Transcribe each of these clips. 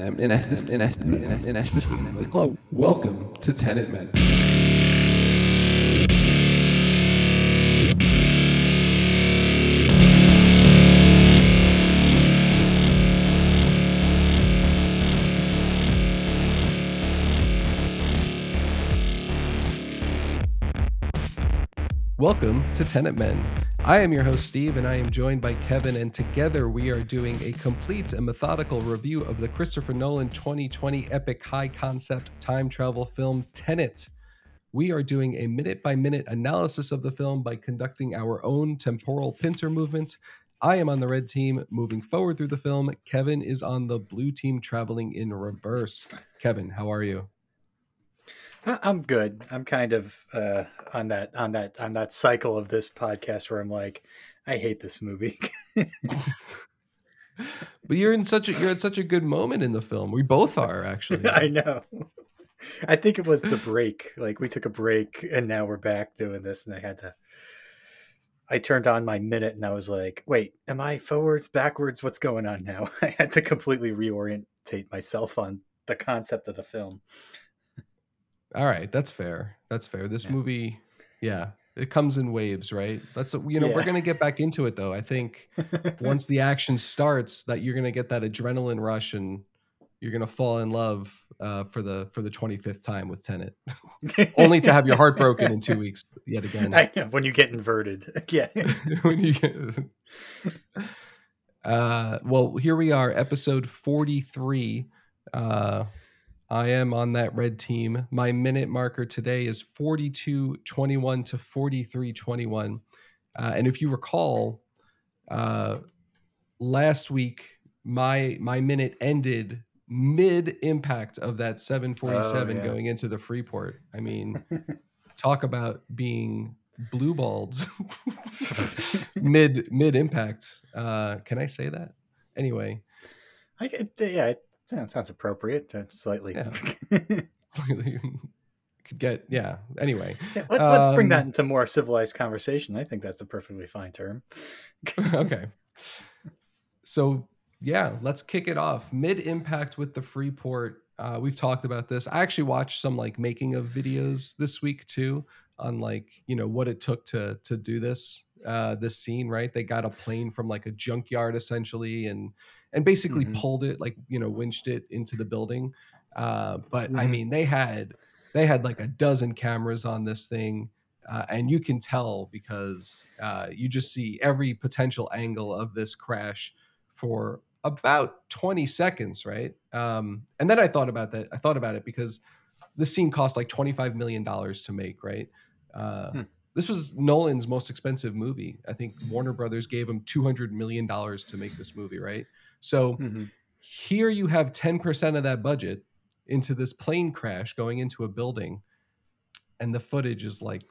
in essence, in essence, in essence, in essence, like, hello, welcome to Tenet Men. Welcome to Tenet Men. I am your host, Steve, and I am joined by Kevin, and together we are doing a complete and methodical review of the Christopher Nolan 2020 epic high concept time travel film Tenet. We are doing a minute by minute analysis of the film by conducting our own temporal pincer movement. I am on the red team moving forward through the film. Kevin is on the blue team traveling in reverse. Kevin, how are you? I'm good. I'm kind of uh, on that on that on that cycle of this podcast where I'm like, I hate this movie. but you're in such a you're at such a good moment in the film. We both are actually. I know. I think it was the break. Like we took a break and now we're back doing this, and I had to. I turned on my minute and I was like, "Wait, am I forwards, backwards? What's going on now?" I had to completely reorientate myself on the concept of the film. All right, that's fair. That's fair. This yeah. movie, yeah, it comes in waves, right? That's you know yeah. we're gonna get back into it though. I think once the action starts, that you're gonna get that adrenaline rush and you're gonna fall in love uh, for the for the 25th time with Tenet, only to have your heart broken in two weeks yet again. I know, when you get inverted, yeah. when you get. Uh, well, here we are, episode 43. Uh, I am on that red team. My minute marker today is 42.21 to 43.21. Uh, and if you recall, uh, last week my my minute ended mid impact of that 747 oh, yeah. going into the Freeport. I mean, talk about being blue balled mid mid impact. Uh, can I say that? Anyway, I yeah, Sounds, sounds appropriate. Uh, slightly. Yeah. slightly. Could get yeah. Anyway, yeah, let, us um, bring that um, into more civilized conversation. I think that's a perfectly fine term. okay. So yeah, let's kick it off. Mid impact with the Freeport. Uh, we've talked about this. I actually watched some like making of videos this week too on like you know what it took to to do this uh this scene right they got a plane from like a junkyard essentially and and basically mm-hmm. pulled it like you know winched it into the building uh, but mm-hmm. i mean they had they had like a dozen cameras on this thing uh, and you can tell because uh, you just see every potential angle of this crash for about 20 seconds right um, and then i thought about that i thought about it because this scene cost like 25 million dollars to make right uh, hmm. this was nolan's most expensive movie i think warner brothers gave him 200 million dollars to make this movie right so mm-hmm. here you have 10% of that budget into this plane crash going into a building, and the footage is like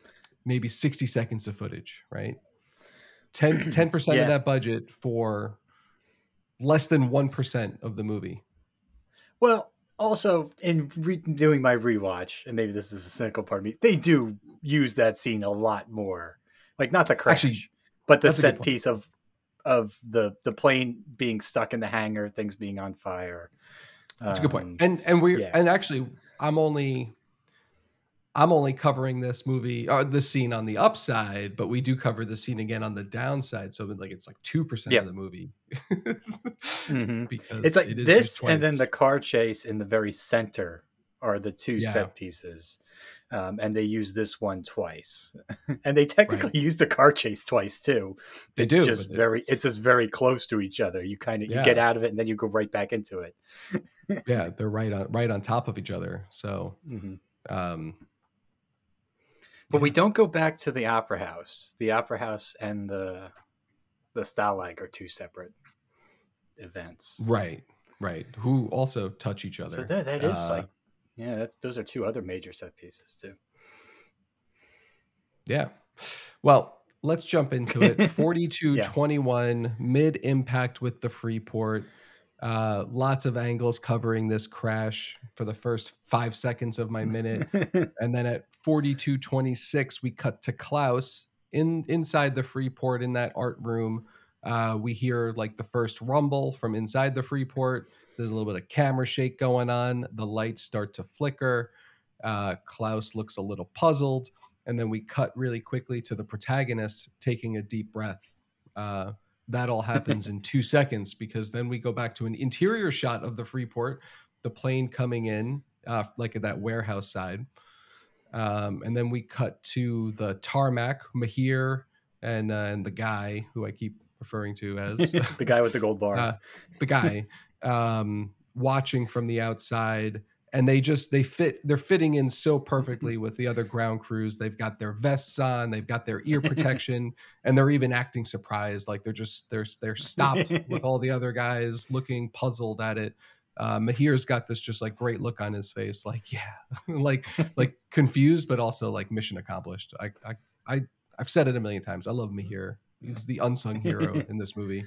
maybe 60 seconds of footage, right? 10 percent yeah. of that budget for less than 1% of the movie. Well, also in re- doing my rewatch, and maybe this is a cynical part of me, they do use that scene a lot more. Like not the crash, Actually, but the set piece of of the the plane being stuck in the hangar, things being on fire. That's um, a good point. Um, and and we yeah. and actually, I'm only I'm only covering this movie or uh, this scene on the upside, but we do cover the scene again on the downside. So like it's like two percent of the movie. mm-hmm. Because it's like it this, and then the car chase in the very center are the two yeah. set pieces um, and they use this one twice, and they technically right. use the car chase twice too. They it's do. Just very, it's just very close to each other. You kind of yeah. you get out of it, and then you go right back into it. yeah, they're right on right on top of each other. So, mm-hmm. um, but yeah. we don't go back to the opera house. The opera house and the the Stalag are two separate events. Right. Right. Who also touch each other. So that, that is uh, like yeah, that's those are two other major set pieces too. Yeah. Well, let's jump into it. 42 yeah. 21 mid impact with the Freeport. Uh, lots of angles covering this crash for the first five seconds of my minute. and then at 42 26, we cut to Klaus in inside the Freeport in that art room. Uh, we hear like the first rumble from inside the Freeport There's a little bit of camera shake going on. The lights start to flicker. Uh, Klaus looks a little puzzled, and then we cut really quickly to the protagonist taking a deep breath. Uh, that all happens in two seconds because then we go back to an interior shot of the Freeport, the plane coming in, uh, like at that warehouse side. Um, and then we cut to the tarmac, Mahir, and uh, and the guy who I keep referring to as the guy with the gold bar. uh, the guy um, watching from the outside and they just they fit they're fitting in so perfectly with the other ground crews they've got their vests on they've got their ear protection and they're even acting surprised like they're just they're they're stopped with all the other guys looking puzzled at it uh, Mahir's got this just like great look on his face, like yeah, like like confused, but also like mission accomplished. I I I I've said it a million times. I love Mahir. He's the unsung hero in this movie.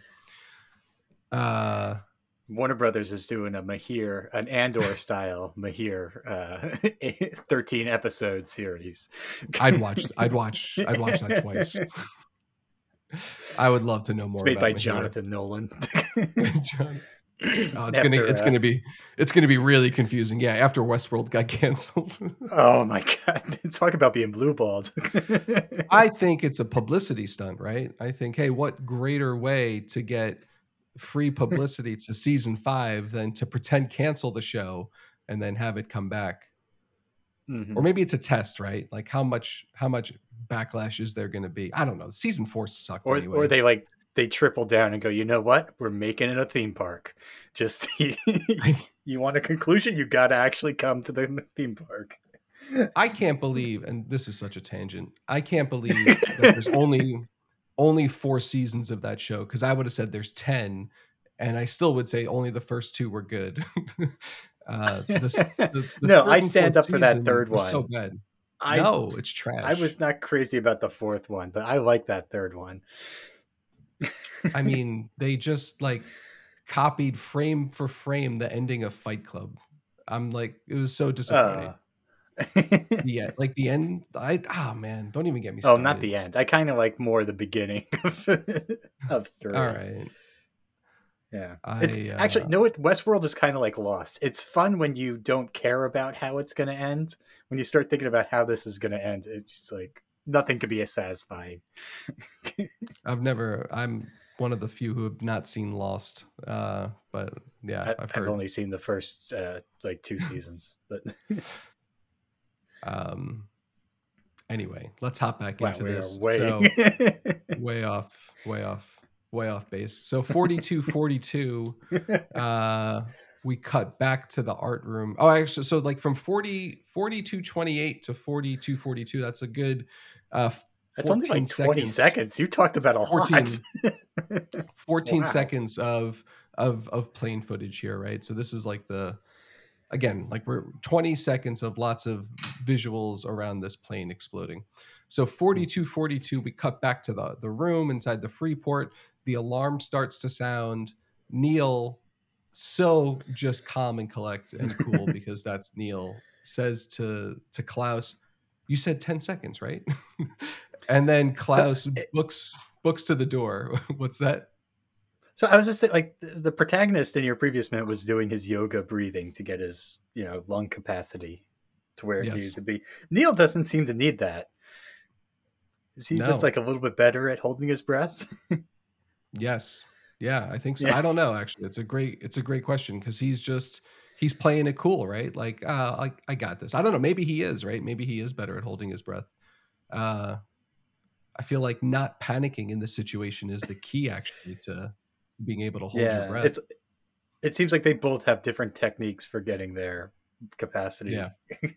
Uh, Warner Brothers is doing a Mahir, an Andor style Mahir, uh, thirteen episode series. I'd watch. I'd watch. I'd watch that twice. I would love to know more. It's made by Mahir. Jonathan Nolan. John- Oh, it's gonna it's uh, gonna be it's gonna be really confusing. Yeah, after Westworld got canceled. oh my god! Talk about being blue balled. I think it's a publicity stunt, right? I think, hey, what greater way to get free publicity to season five than to pretend cancel the show and then have it come back? Mhm. Or maybe it's a test, right? Like how much how much backlash is there going to be? I don't know. Season four sucked or anyway. or they like they triple down and go, you know what? We're making it a theme park. Just you want a conclusion, you got to actually come to the theme park. I can't believe, and this is such a tangent. I can't believe that there's only only four seasons of that show because I would have said there's ten, and I still would say only the first two were good. uh, this, the, the No, I stand up for that third was So one. bad. I no, it's trash. I was not crazy about the fourth one, but I like that third one. I mean, they just like copied frame for frame the ending of Fight Club. I'm like, it was so disappointing. Uh, yeah, like the end. I oh man, don't even get me. oh, not the end. I kind of like more the beginning of, of three. All right. Yeah. I, It's actually uh, no. What Westworld is kind of like Lost. It's fun when you don't care about how it's going to end. When you start thinking about how this is going to end, it's just like nothing could be as satisfying. I've never. I'm one of the few who have not seen Lost. Uh, but yeah, I, I've I've only seen the first uh, like two seasons, but Um. Anyway, let's hop back wow, into this. way. So way off, way off, way off base. So 42, 42. Uh, we cut back to the art room. Oh, actually, so like from 40, 42, 28 to 42, 42. That's a good. Uh, That's only 14 like twenty seconds. seconds. You talked about a 14. lot. 14 Wow. seconds of of of plane footage here right so this is like the again like we're 20 seconds of lots of visuals around this plane exploding. So 42 42 we cut back to the the room inside the freeport. The alarm starts to sound. Neil so just calm and collect and cool because that's neil says to to klaus you said 10 seconds right? And then klaus books books to the door. What's that So I was just like the, protagonist in your previous minute was doing his yoga breathing to get his, you know, lung capacity to where it Yes. needed to be. Neil doesn't seem to need that. Is he just like a little bit better at holding his breath? Yes. Yeah, I think so. Yeah. I don't know actually. It's a great it's a great question because he's just he's playing it cool, right? Like, uh, I I got this. I don't know. Maybe he is, right? Maybe he is better at holding his breath. Uh I feel like not panicking in this situation is the key actually to being able to hold your breath. it's. It seems like they both have different techniques for getting their capacity. Yeah.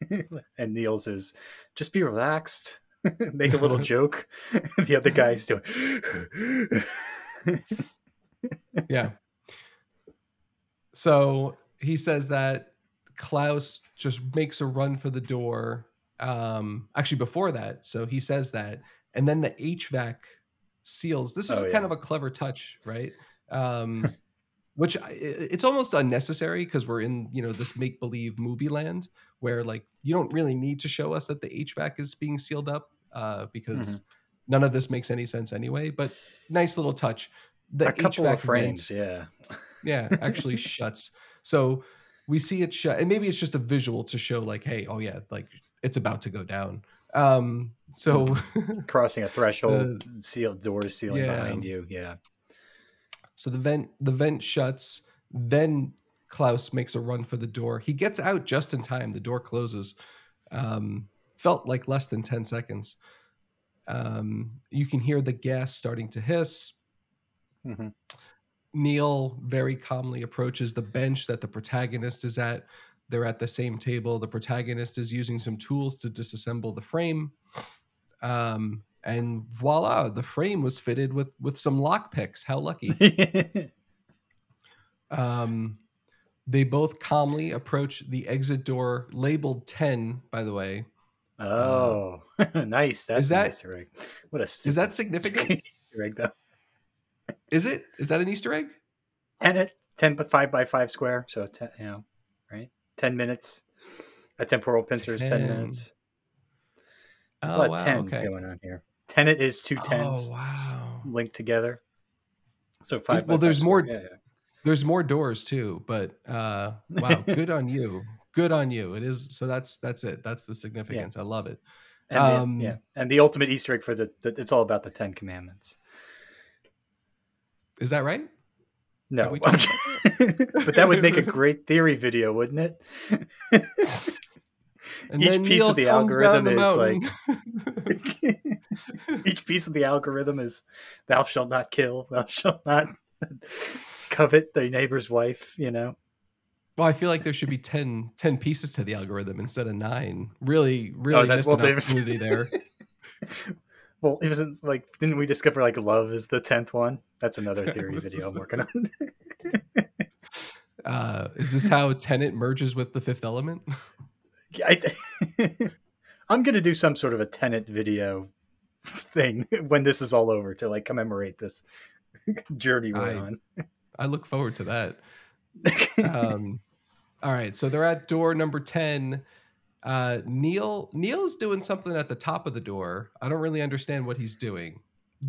and Neil's is just be relaxed, make a little joke. the other guy's doing. yeah. So he says that Klaus just makes a run for the door. Um, actually, before that, so he says that, and then the HVAC seals. This is Oh, yeah. kind of a clever touch, right? Um, which I- it's almost unnecessary because we're in you know this make believe movie land where like you don't really need to show us that the HVAC is being sealed up uh, because Mm-hmm. none of this makes any sense anyway. But nice little touch. The a couple HVAC of frames, yeah. yeah, actually shuts. So we see it shut, and maybe it's just a visual to show, like, hey, oh yeah, like it's about to go down. Um, so crossing a threshold, the, sealed doors sealing yeah. behind you. Yeah. So the vent the vent shuts. Then Klaus makes a run for the door. He gets out just in time. The door closes. Um, felt like less than ten seconds. Um, you can hear the gas starting to hiss. Mm-hmm. Neil very calmly approaches the bench that the protagonist is at. They're at the same table. The protagonist is using some tools to disassemble the frame. Um, and voila, the frame was fitted with with some lock picks. How lucky. um, they both calmly approach the exit door labeled 10, by the way. Oh, uh, nice. That's is that, Easter egg. What a is that significant? Easter egg, though. Is it? Is that an Easter egg? And it 10 by 5 by 5 square. So, 10, you know, right? 10 minutes. A temporal pincer is 10, 10 minutes. There's oh, a lot wow, of tens okay. going on here. Tenet is two tens oh, wow. linked together. So five. Well, there's more. Yeah, yeah. There's more doors too, but uh, wow, good on you. Good on you. It is so. That's that's it. That's the significance. Yeah. I love it. And um, the, yeah, and the ultimate Easter egg for the, the it's all about the Ten Commandments. Is that right? No, but that would make a great theory video, wouldn't it? And each piece Neil of the algorithm the is like each piece of the algorithm is thou shalt not kill, thou shalt not covet thy neighbor's wife, you know. Well, I feel like there should be 10, 10 pieces to the algorithm instead of nine. Really, really oh, missed well, an opportunity there. well, isn't like didn't we discover like love is the tenth one? That's another theory video I'm working on. uh, is this how Tenet merges with the Fifth Element? I, I'm gonna do some sort of a Tenet video thing when this is all over to like commemorate this journey we're I, on. I look forward to that. um, all right, so they're at door number ten. Uh, Neil Neil's doing something at the top of the door. I don't really understand what he's doing.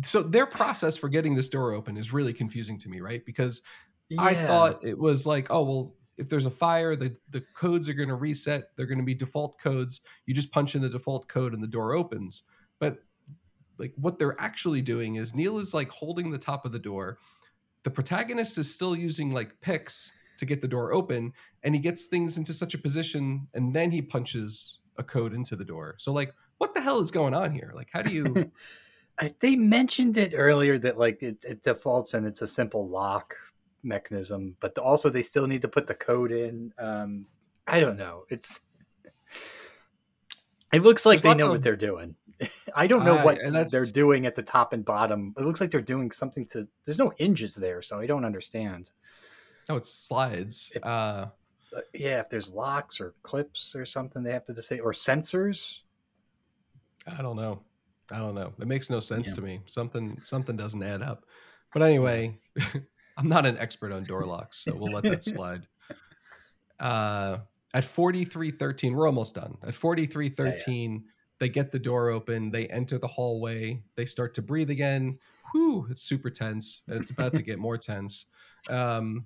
So their process for getting this door open is really confusing to me, right? Because yeah. I thought it was like, oh well, if there's a fire, the, the codes are going to reset. They're going to be default codes. You just punch in the default code and the door opens. But like what they're actually doing is Neil is like holding the top of the door. The protagonist is still using like picks to get the door open, and he gets things into such a position, and then he punches a code into the door. So like, what the hell is going on here? Like, how do you? they mentioned it earlier that like it, it defaults and it's a simple lock mechanism, but also they still need to put the code in. Um, I don't know. It's it looks like There's they know of, what they're doing. I don't know uh, what they're doing at the top and bottom. It looks like they're doing something to. There's no hinges there, so I don't understand. Oh, it's slides. If, uh, uh, yeah, if there's locks or clips or something, they have to say or sensors. I don't know. I don't know. It makes no sense yeah. to me. Something something doesn't add up. But anyway, I'm not an expert on door locks, so we'll let that slide. Uh, at 4313, we're almost done. At 4313, yeah, yeah. they get the door open, they enter the hallway, they start to breathe again. Whew, it's super tense. It's about to get more tense. Um,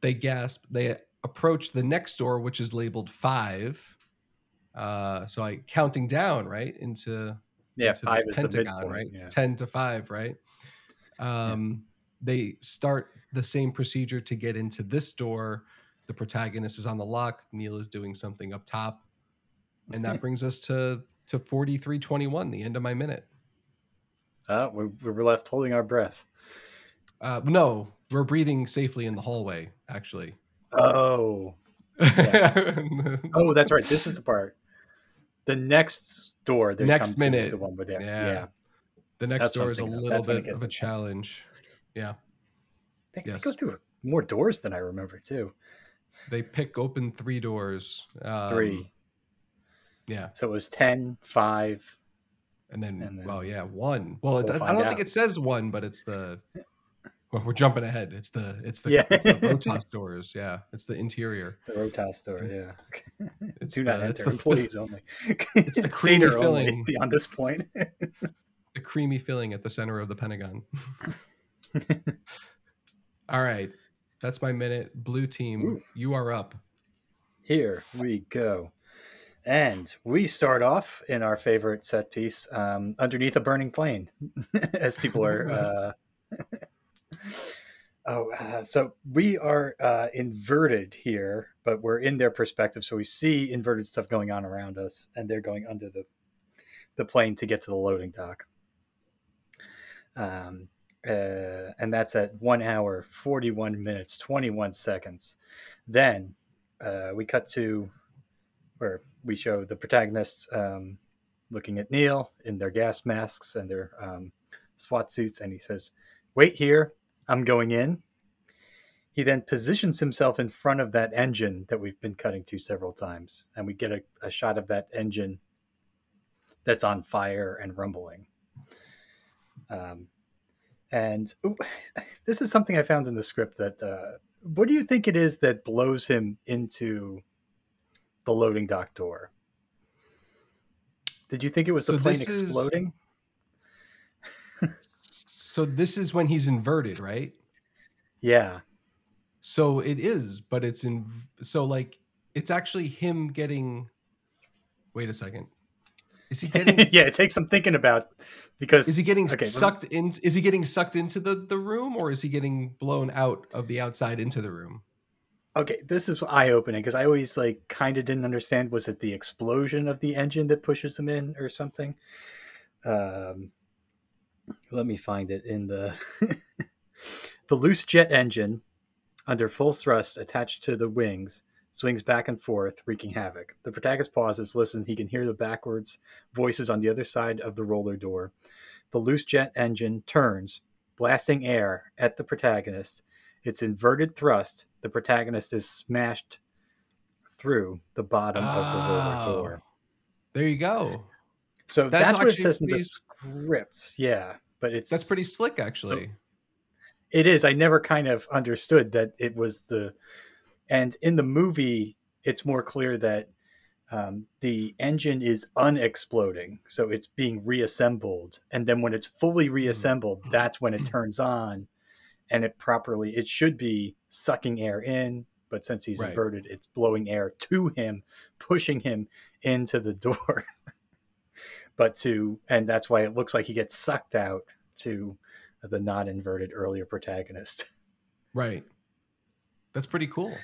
they gasp, they approach the next door, which is labeled five. Uh, so I counting down, right? Into yeah, into five is pentagon, right? Yeah. 10 to five, right? Um, they start the same procedure to get into this door. The protagonist is on the lock. Neil is doing something up top, and that brings us to to forty three twenty one, the end of my minute. Uh, we, we were left holding our breath. Uh, no, we're breathing safely in the hallway. Actually. Oh. Yeah. oh, that's right. This is the part. The next door. Next minute. the one with yeah. yeah. The next that's door is a little bit of a challenge. Yeah. They, yes. they go through more doors than I remember too. They pick open three doors. Um, three. Yeah. So it was 10, 5. And then, and then well, yeah, one. Well, we'll I don't out. think it says one, but it's the. Well, we're jumping ahead. It's the it's the, yeah. it's the Rotas doors. Yeah, it's the interior. The Rotas door. Yeah. It's Do not the, enter. The, employees only. It's the creamy filling beyond this point. the creamy filling at the center of the Pentagon. All right. That's my minute. Blue team, Ooh. you are up. Here we go. And we start off in our favorite set piece um, underneath a burning plane, as people are. Uh... oh, uh, so we are uh, inverted here, but we're in their perspective, so we see inverted stuff going on around us, and they're going under the the plane to get to the loading dock. Um, uh, and that's at one hour, 41 minutes, 21 seconds. Then uh, we cut to where we show the protagonists um, looking at Neil in their gas masks and their um, SWAT suits, and he says, Wait here, I'm going in. He then positions himself in front of that engine that we've been cutting to several times, and we get a, a shot of that engine that's on fire and rumbling. Um, and ooh, this is something I found in the script that uh, what do you think it is that blows him into the loading dock door? Did you think it was So the plane this is- exploding? So this is when he's inverted, right? Yeah. So it is, but it's in. So like, it's actually him getting. Wait a second. Is he getting? yeah, it takes some thinking about because is he getting okay, let me- sucked in? Is he getting sucked into the the room, or is he getting blown out of the outside into the room? Okay, this is eye opening because I always like kind of didn't understand. Was it the explosion of the engine that pushes him in, or something? Um, let me find it in the the loose jet engine under full thrust attached to the wings swings back and forth, wreaking havoc. The protagonist pauses, listens. He can hear the backwards voices on the other side of the roller door. The loose jet engine turns, blasting air at the protagonist. Its inverted thrust, the protagonist is smashed through the bottom of the roller Oh. door. There you go. So That's that's, what it says in the script. Yeah, but it's That's pretty slick, actually. It is. I never kind of understood that it was the, and in the movie, it's more clear that um, the engine is unexploding, so it's being reassembled, and then when it's fully mm-hmm. reassembled, mm-hmm. that's when it mm-hmm. turns on, and it properly. It should be sucking air in, but since he's Right. inverted, it's blowing air to him, pushing him into the door. but to, and that's why it looks like he gets sucked out to the not inverted earlier protagonist. right. That's pretty cool.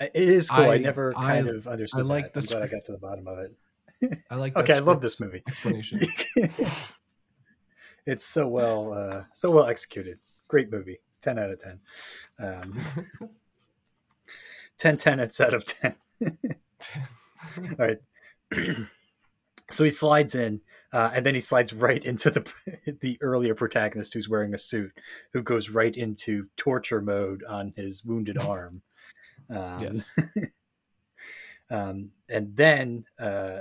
It is cool. I, I- never kind I- of understood. I like that. I'm the glad I got to the bottom of it. I like. Okay, I love this movie. explanation. it's so well, uh, so well executed. Great movie. Ten out of ten. Um, 10 10 out of ten. All right. so he slides in, uh, and then he slides right into the the earlier protagonist who's wearing a suit, who goes right into torture mode on his wounded arm. Um, yes. um, and then uh,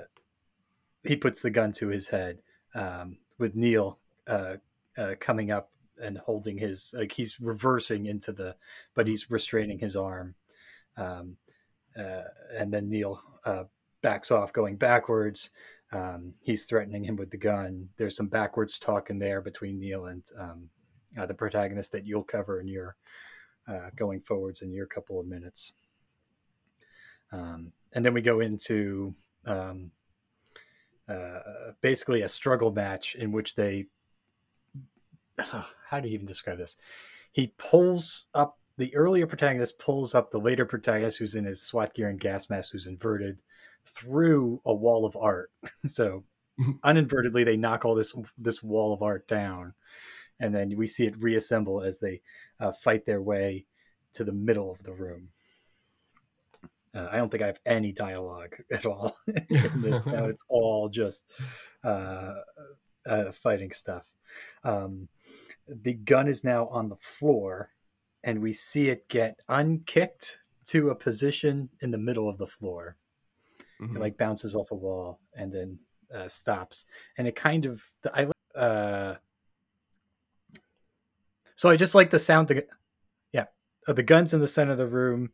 he puts the gun to his head um, with Neil uh, uh, coming up and holding his like he's reversing into the, but he's restraining his arm, um, uh, and then Neil uh, backs off, going backwards. Um, he's threatening him with the gun. There's some backwards talk in there between Neil and um, uh, the protagonist that you'll cover in your uh, going forwards in your couple of minutes. Um, and then we go into um, uh, basically a struggle match in which they how do you even describe this? He pulls up the earlier protagonist pulls up the later protagonist who's in his SWAT gear and gas mask who's inverted through a wall of art. so Mhm. uninvertedly they knock all this this wall of art down and then we see it reassemble as they uh, fight their way to the middle of the room. Uh, I don't think I have any dialogue at all in this. now it's all just uh, uh, fighting stuff. Um, the gun is now on the floor, and we see it get unkicked to a position in the middle of the floor. Mhm. It like bounces off a wall and then uh, stops, and it kind of I. Uh, so I just like the sound. To, yeah, the guns in the center of the room.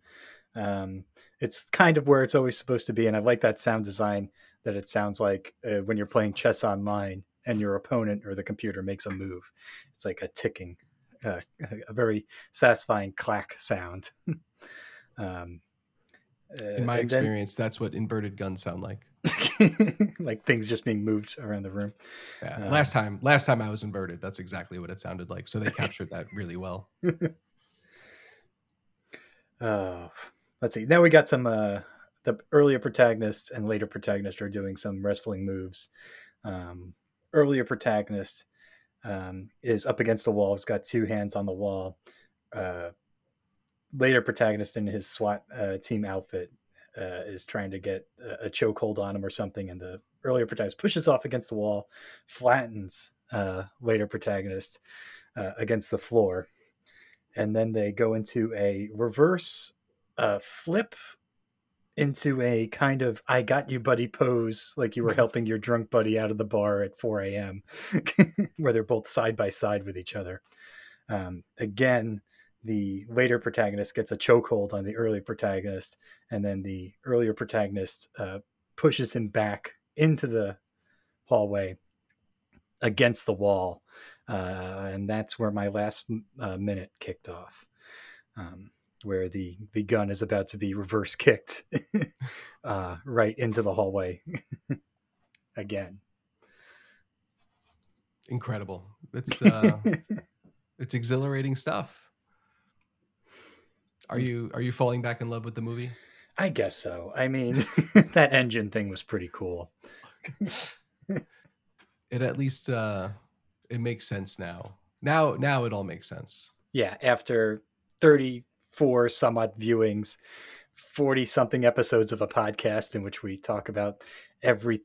Um, it's kind of where it's always supposed to be, and I like that sound design that it sounds like uh, when you're playing chess online and your opponent or the computer makes a move. It's like a ticking uh, a very satisfying clack sound. um, In my uh, and then- experience, that's what inverted guns sound like. like things just being moved around the room. Yeah. Uh, last time, last time I was inverted, that's exactly what it sounded like. So they captured that really well. Oh, let's see. Now we got some. Uh, the earlier protagonist and later protagonist are doing some wrestling moves. Um, earlier protagonist um, is up against the wall. He's got two hands on the wall. Uh, later protagonist in his SWAT uh, team outfit uh, is trying to get a, a chokehold on him or something, and the earlier protagonist pushes off against the wall, flattens uh, later protagonist uh, against the floor, and then they go into a reverse uh, flip into a kind of "I got you, buddy" pose, like you were helping your drunk buddy out of the bar at 4 a.m., where they're both side by side with each other. Um, again, the later protagonist gets a chokehold on the early protagonist, and then the earlier protagonist uh, pushes him back into the hallway against the wall. Uh, and that's where my last uh, minute kicked off, um, where the, the gun is about to be reverse kicked uh, right into the hallway again. Incredible. It's uh, it's exhilarating stuff. Are you are you falling back in love with the movie? I guess so. I mean, that engine thing was pretty cool. It at least uh, it makes sense now. Now now it all makes sense. Yeah, after 34 some odd viewings, 40 something episodes of a podcast in which we talk about every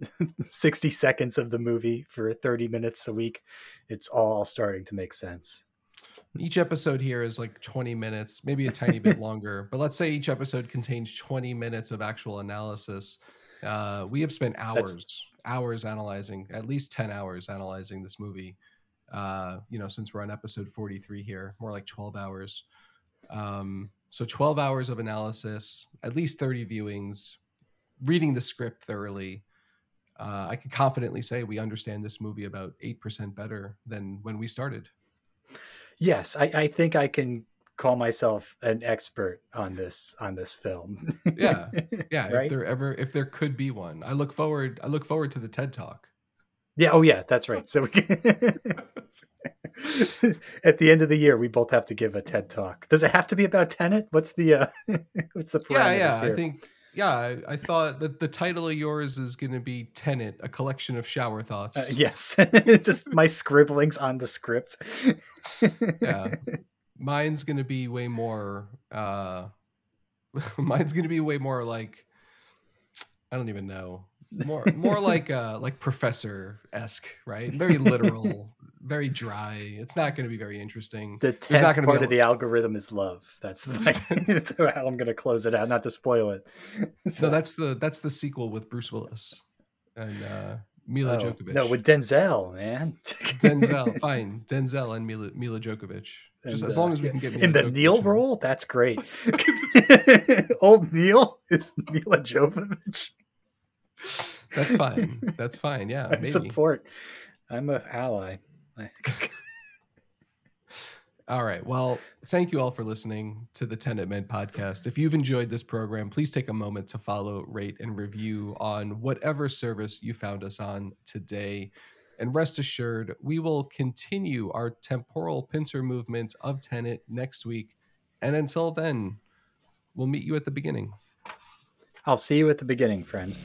60 seconds of the movie for 30 minutes a week, it's all starting to make sense. Each episode here is like 20 minutes, maybe a tiny bit longer, but let's say each episode contains 20 minutes of actual analysis. Uh, we have spent hours, hours analyzing, at least 10 hours analyzing this movie. Uh, you know, since we're on episode 43 here, more like 12 hours. Um, so 12 hours of analysis, at least 30 viewings, reading the script thoroughly. Uh, I can confidently say we understand this movie about 8% better than when we started. Yes, I, I think I can call myself an expert on this on this film. Yeah. Yeah, Right? if there ever if there could be one. I look forward I look forward to the TED Talk. Yeah. Oh, yeah. That's right. So we can... at the end of the year, we both have to give a TED talk. Does it have to be about Tenet? What's the uh, what's the yeah, parameters yeah. here? I think yeah, I, thought that the title of yours is going to be Tenet, a collection of shower thoughts. Uh, yes, just my scribblings on the script. Yeah. Mine's going to be way more uh mine's going to be way more like I don't even know. More more like uh like professor-esque, right? Very literal, very dry. It's not going to be very interesting. The not tenth be part of the algorithm is love. That's, my, that's how I'm going to close it out, not to spoil it. So that's the that's the sequel with Bruce Willis and uh, Mila Oh, Jovovich. No, with Denzel, man. Denzel, fine, Denzel and Mila, Mila Jovovich. Just And, as long uh, as we can get Mila in the Jovovich Neil role. That's great. Old Neil is Mila Jovovich. That's fine. That's fine. Yeah, I maybe. support. I'm an ally. All right. Well, thank you all for listening to the Tenet Men podcast. If you've enjoyed this program, please take a moment to follow, rate, and review on whatever service you found us on today. And rest assured, we will continue our temporal pincer movement of Tenet next week. And until then, we'll meet you at the beginning. I'll see you at the beginning, friends.